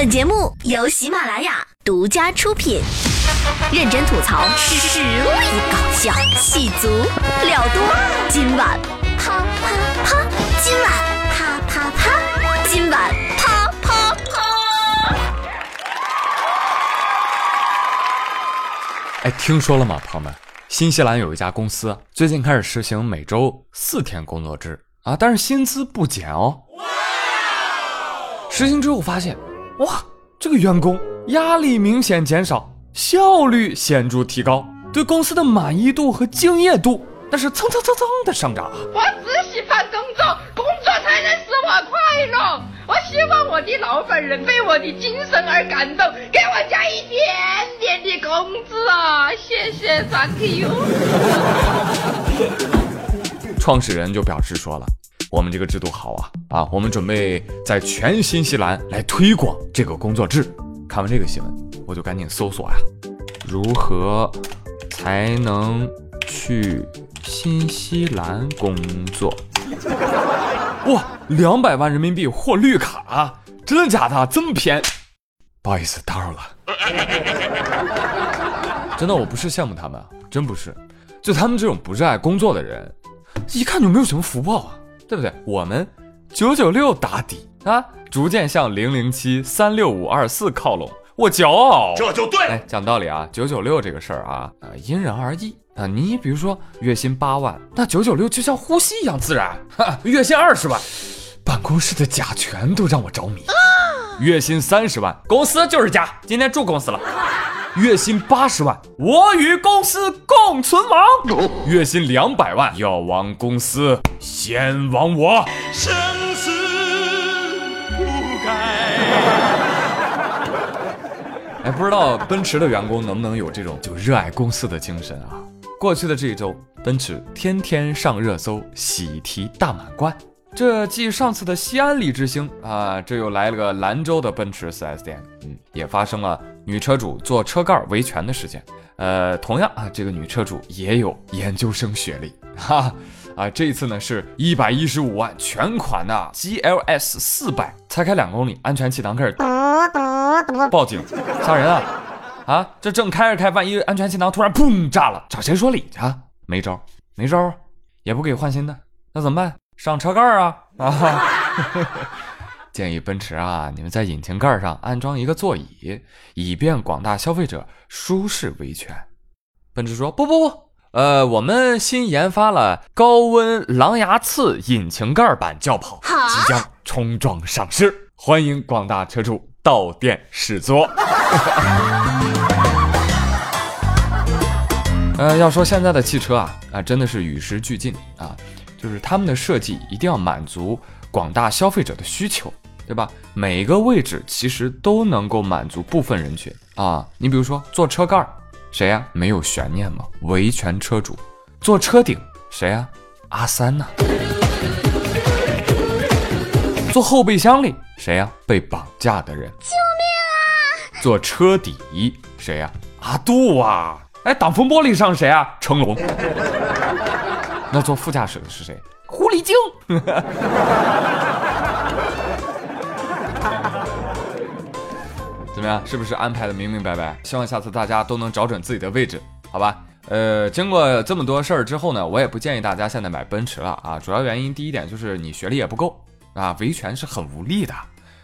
本节目由喜马拉雅独家出品，认真吐槽，实力搞笑，气足料多。今晚啪啪啪，今晚啪啪啪，今晚啪啪啪。哎，听说了吗，朋友们？新西兰有一家公司最近开始实行每周四天工作制啊，但是薪资不减哦。哇！实行之后发现。哇，这个员工压力明显减少，效率显著提高，对公司的满意度和敬业度那是蹭蹭蹭蹭的上涨。我只喜欢工作，工作才能使我快乐。我希望我的老板能为我的精神而感动，给我加一点点的工资啊！谢谢 t h a n k you。创始人就表示说了。我们这个制度好啊啊！我们准备在全新西兰来推广这个工作制。看完这个新闻，我就赶紧搜索呀，如何才能去新西兰工作？哇，两百万人民币获绿卡真的假的？这么宜？不好意思，打扰了。真的，我不是羡慕他们，真不是。就他们这种不热爱工作的人，一看就没有什么福报啊。对不对？我们九九六打底啊，逐渐向零零七三六五二四靠拢，我骄傲。这就对。讲道理啊，九九六这个事儿啊，啊因人而异啊。你比如说月薪八万，那九九六就像呼吸一样自然。月薪二十万，办公室的甲醛都让我着迷。月薪三十万，公司就是家，今天住公司了。月薪八十万，我与公司共存亡；月薪两百万，要亡公司先亡我。生死不改。哎，不知道奔驰的员工能不能有这种就热爱公司的精神啊？过去的这一周，奔驰天天上热搜，喜提大满贯。这继上次的西安李之星啊，这又来了个兰州的奔驰四 S 店，嗯，也发生了。女车主做车盖维权的事件，呃，同样啊，这个女车主也有研究生学历，哈，啊，这次呢是一百一十五万全款的 GLS 四百，才开两公里，安全气囊开始报警，吓人啊，啊，这正开着开，万一安全气囊突然砰炸了，找谁说理去？没招，没招，也不给换新的，那怎么办？上车盖啊，啊。建议奔驰啊，你们在引擎盖上安装一个座椅，以便广大消费者舒适维权。奔驰说：“不不不，呃，我们新研发了高温狼牙刺引擎盖版轿跑，即将冲撞上市，欢迎广大车主到店试坐。”呃，要说现在的汽车啊啊，真的是与时俱进啊，就是他们的设计一定要满足。广大消费者的需求，对吧？每一个位置其实都能够满足部分人群啊。你比如说坐车盖儿，谁呀？没有悬念吗？维权车主。坐车顶，谁呀？阿三呐。坐后备箱里，谁呀？被绑架的人。救命啊！坐车底，谁呀？阿杜啊！哎，挡风玻璃上谁啊？成龙。那坐副驾驶的是谁？狐狸精，怎么样？是不是安排的明明白白？希望下次大家都能找准自己的位置，好吧？呃，经过这么多事儿之后呢，我也不建议大家现在买奔驰了啊。主要原因第一点就是你学历也不够啊，维权是很无力的。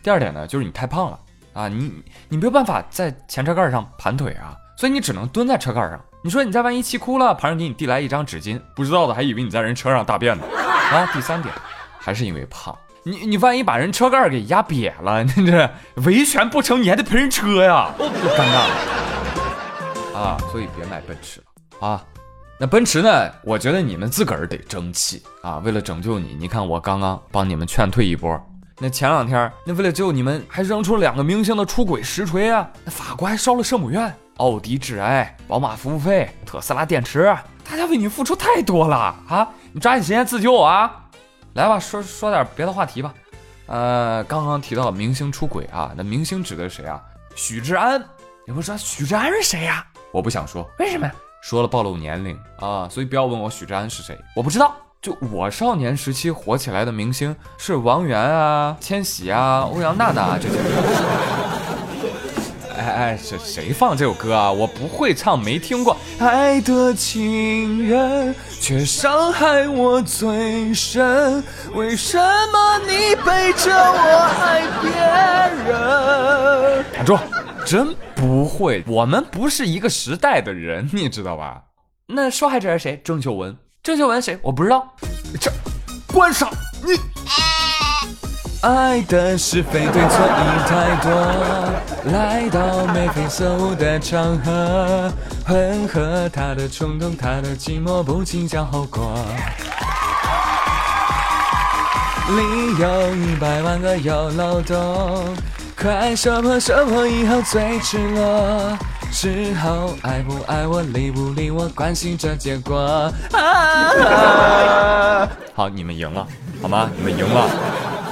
第二点呢，就是你太胖了啊，你你没有办法在前车盖上盘腿啊，所以你只能蹲在车盖上。你说你再万一气哭了，旁人给你递来一张纸巾，不知道的还以为你在人车上大便呢。啊，第三点，还是因为胖。你你万一把人车盖给压瘪了，你 这维权不成，你还得赔人车呀，尴尬了。啊，所以别买奔驰了啊。那奔驰呢？我觉得你们自个儿得争气啊。为了拯救你，你看我刚刚帮你们劝退一波。那前两天，那为了救你们，还扔出了两个明星的出轨实锤啊。那法国还烧了圣母院，奥迪致癌，宝马服务费，特斯拉电池。大家为你付出太多了啊！你抓紧时间自救啊！来吧，说说点别的话题吧。呃，刚刚提到明星出轨啊，那明星指的是谁啊？许志安，你会说许志安是谁呀？我不想说，为什么呀？说了暴露年龄啊，所以不要问我许志安是谁，我不知道。就我少年时期火起来的明星是王源啊、千玺啊、欧阳娜娜啊这些。哎，谁谁放这首歌啊？我不会唱，没听过。爱的情人却伤害我最深，为什么你背着我爱别人？站住！真不会，我们不是一个时代的人，你知道吧？那受害者是谁？郑秀文。郑秀文谁？我不知道。这关上你。爱的是非对错已太多，来到眉飞色舞的场合，混合他的冲动，他的寂寞，不计较后果。理由一百万个有漏洞，快说破，说破以后最赤裸。之后爱不爱我，理不理我，关心这结果。好，你们赢了，好吗？你们赢了。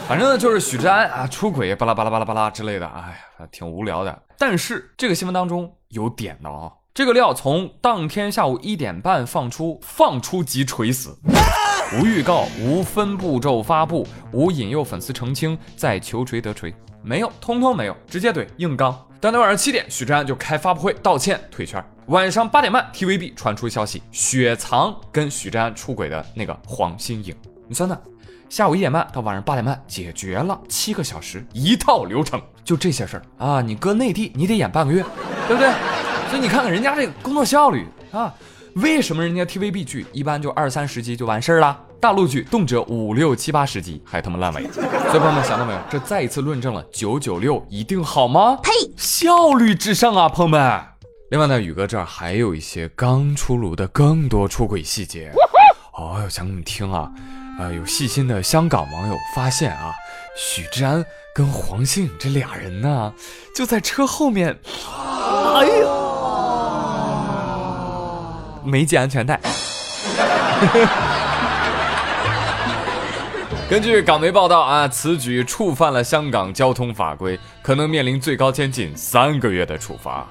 反正呢，就是许志安啊出轨巴拉巴拉巴拉巴拉之类的，哎呀，挺无聊的。但是这个新闻当中有点的啊，这个料从当天下午一点半放出，放出即锤死，无预告，无分步骤发布，无引诱粉丝澄清，在求锤得锤，没有，通通没有，直接怼硬刚。当天晚上七点，许志安就开发布会道歉退圈。晚上八点半，TVB 传出消息，雪藏跟许志安出轨的那个黄心颖，你算算下午一点半到晚上八点半解决了七个小时一套流程，就这些事儿啊！你搁内地你得演半个月，对不对？所以你看看人家这个工作效率啊，为什么人家 TVB 剧一般就二三十集就完事儿了，大陆剧动辄五六七八十集还他妈烂尾？所以朋友们想到没有？这再一次论证了九九六一定好吗？呸！效率至上啊，朋友们。另外呢，宇哥这儿还有一些刚出炉的更多出轨细节，哦哟，想给你们听啊！啊！有细心的香港网友发现啊，许志安跟黄杏这俩人呢，就在车后面，哎呦，没系安全带。根据港媒报道啊，此举触犯了香港交通法规，可能面临最高监禁三个月的处罚。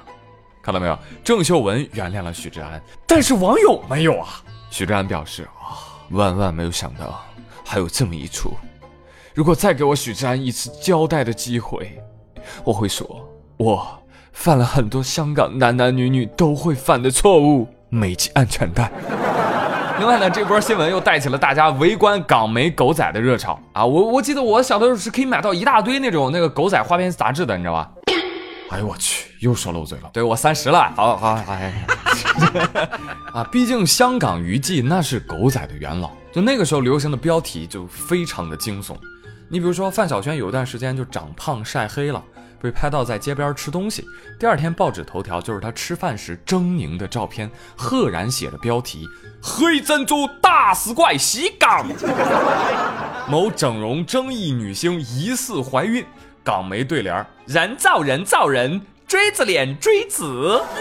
看到没有？郑秀文原谅了许志安，但是网友没有啊。许志安表示啊。万万没有想到还有这么一出！如果再给我许志安一次交代的机会，我会说，我犯了很多香港男男女女都会犯的错误，没系安全带。另外呢，这波新闻又带起了大家围观港媒狗仔的热潮啊！我我记得我小的时候是可以买到一大堆那种那个狗仔花边杂志的，你知道吧？哎呦我去，又说漏嘴了！对我三十了，好好哎。啊，毕竟香港娱记那是狗仔的元老，就那个时候流行的标题就非常的惊悚。你比如说范晓萱有一段时间就长胖晒黑了，被拍到在街边吃东西，第二天报纸头条就是她吃饭时狰狞的照片，赫然写着标题：黑珍珠大死怪袭港。某整容争议女星疑似怀孕，港媒对联人造人造人。锥子脸锥子，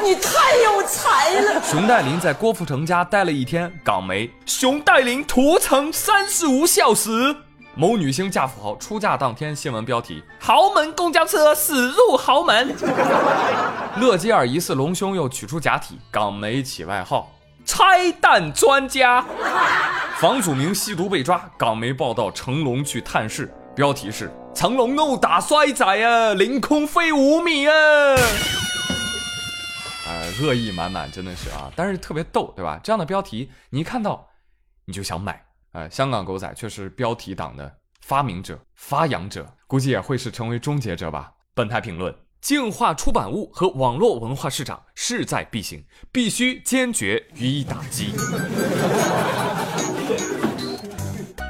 你太有才了！熊黛林在郭富城家待了一天，港媒。熊黛林屠城三十五小时。某女星嫁富豪，出嫁当天新闻标题：豪门公交车驶入豪门。乐基儿疑似隆胸又取出假体，港媒起外号“拆弹专家”。房祖名吸毒被抓，港媒报道成龙去探视，标题是。成龙怒打衰仔啊，凌空飞五米啊！呃，恶意满满，真的是啊，但是特别逗，对吧？这样的标题，你一看到，你就想买。呃，香港狗仔却是标题党的发明者、发扬者，估计也会是成为终结者吧。本台评论：净化出版物和网络文化市场势在必行，必须坚决予以打击。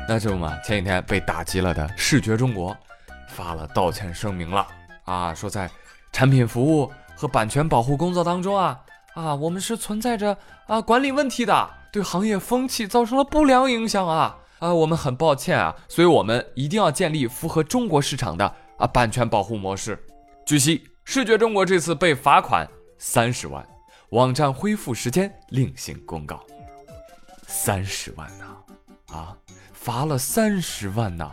那这不嘛，前几天被打击了的视觉中国。发了道歉声明了啊，说在产品服务和版权保护工作当中啊啊，我们是存在着啊管理问题的，对行业风气造成了不良影响啊啊，我们很抱歉啊，所以我们一定要建立符合中国市场的啊版权保护模式。据悉，视觉中国这次被罚款三十万，网站恢复时间另行公告。三十万呢？啊？罚了三十万呐，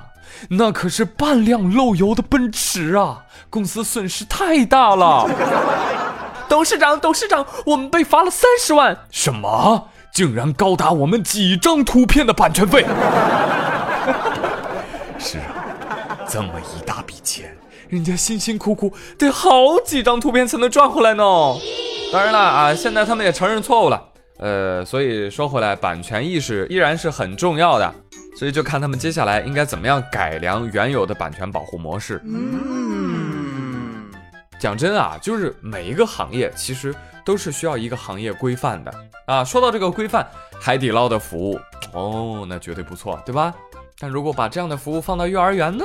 那可是半辆漏油的奔驰啊！公司损失太大了。董事长，董事长，我们被罚了三十万，什么？竟然高达我们几张图片的版权费？是啊，这么一大笔钱，人家辛辛苦苦得好几张图片才能赚回来呢。当然了啊，现在他们也承认错误了。呃，所以说回来，版权意识依然是很重要的。所以就看他们接下来应该怎么样改良原有的版权保护模式。讲真啊，就是每一个行业其实都是需要一个行业规范的啊。说到这个规范，海底捞的服务哦，那绝对不错，对吧？但如果把这样的服务放到幼儿园呢？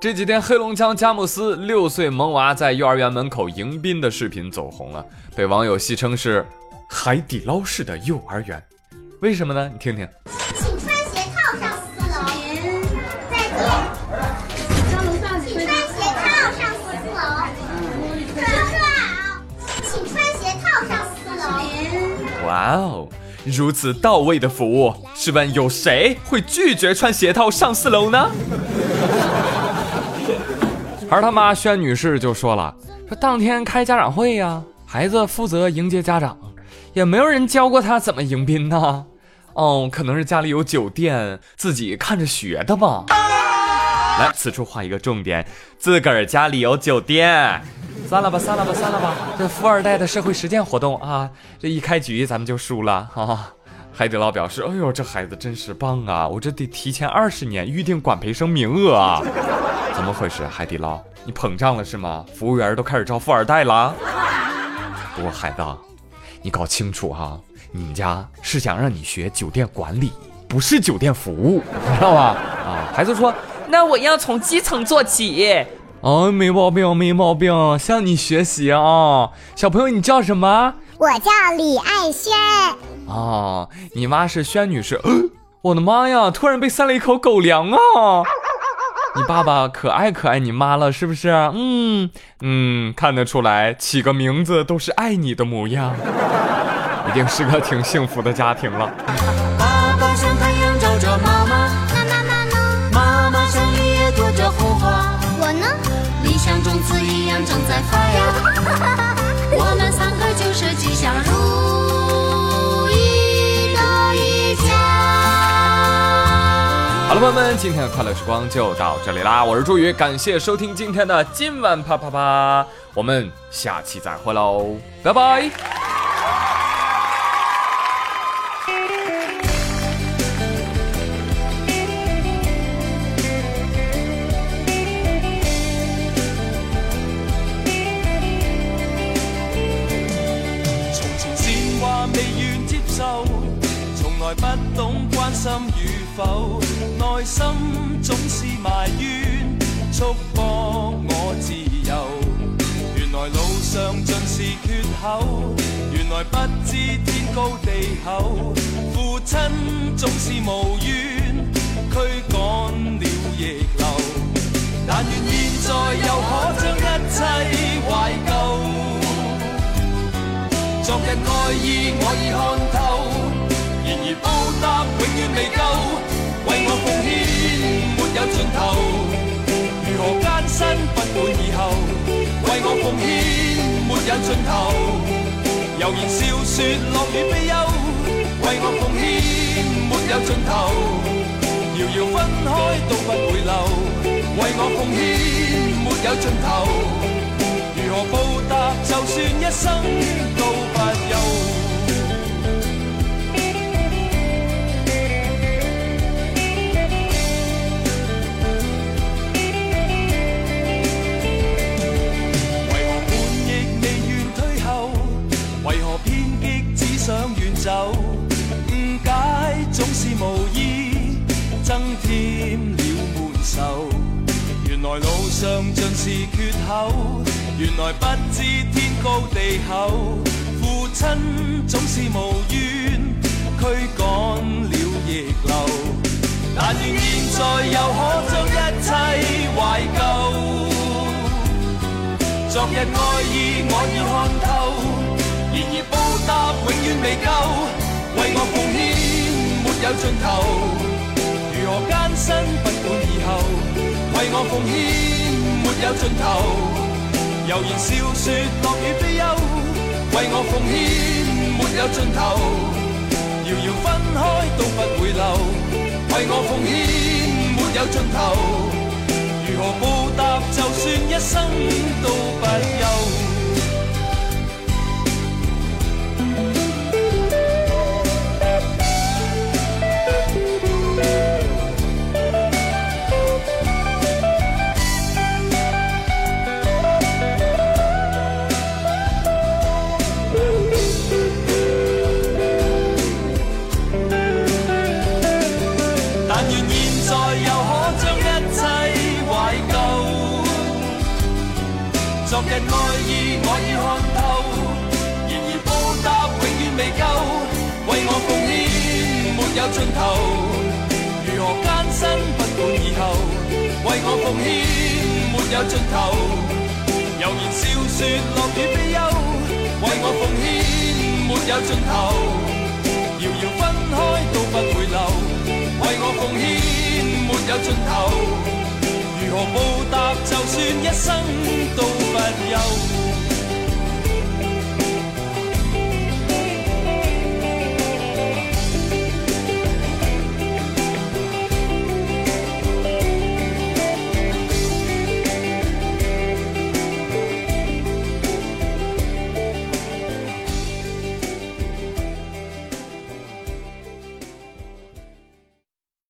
这几天，黑龙江佳木斯六岁萌娃在幼儿园门口迎宾的视频走红了，被网友戏称是海底捞式的幼儿园。为什么呢？你听听。哇哦，如此到位的服务，试问有谁会拒绝穿鞋套上四楼呢？而他妈轩女士就说了：“说当天开家长会呀，孩子负责迎接家长，也没有人教过他怎么迎宾呢。哦，可能是家里有酒店，自己看着学的吧。”来，此处画一个重点，自个儿家里有酒店。散了吧，散了吧，散了吧！这富二代的社会实践活动啊，这一开局咱们就输了哈、啊！海底捞表示：“哎呦，这孩子真是棒啊，我这得提前二十年预定管培生名额啊！”怎么回事？海底捞，你膨胀了是吗？服务员都开始招富二代了。不过孩子，你搞清楚哈，你们家是想让你学酒店管理，不是酒店服务，知道吧？啊，孩子说：“那我要从基层做起。”哦，没毛病，没毛病，向你学习啊，小朋友，你叫什么？我叫李爱轩。哦，你妈是轩女士，我的妈呀，突然被塞了一口狗粮啊！你爸爸可爱可爱，你妈了是不是？嗯嗯，看得出来，起个名字都是爱你的模样，一定是个挺幸福的家庭了。朋友们，今天的快乐时光就到这里啦！我是朱宇，感谢收听今天的今晚啪啪啪，我们下期再会喽，拜拜。愿接受。来不懂关心与否，内心总是埋怨，束缚我自由。原来路上尽是缺口，原来不知天高地厚。父亲总是无怨，驱赶了逆流。但愿现在又可将一切怀旧，昨日爱意我已看。尽头，如何艰辛？不管以后，为我奉献没有尽头。悠然笑说，乐与悲忧，为我奉献没有尽头。遥遥分开都不会留，为我奉献没有尽头。如何报答？就算一生都不休。驱赶了逆流，但愿现在又可将一切怀旧。昨日爱意我已看透，然而报答永远未够。为我奉献没有尽头，如何艰辛不管以后。为我奉献没有尽头，悠然笑说乐与悲忧。为我奉献没有尽头。遥遥分开都不回流，为我奉献没有尽头，如何报答？就算一生都不休。昔日爱意我已看透，然而报答永远未够。为我奉献没有尽头，如何艰辛不管以后。为我奉献没有尽头，悠然笑说乐与悲忧。为我奉献没有尽头，遥遥分开都不回流。为我奉献没有尽头，如何报答就算一生。都。要。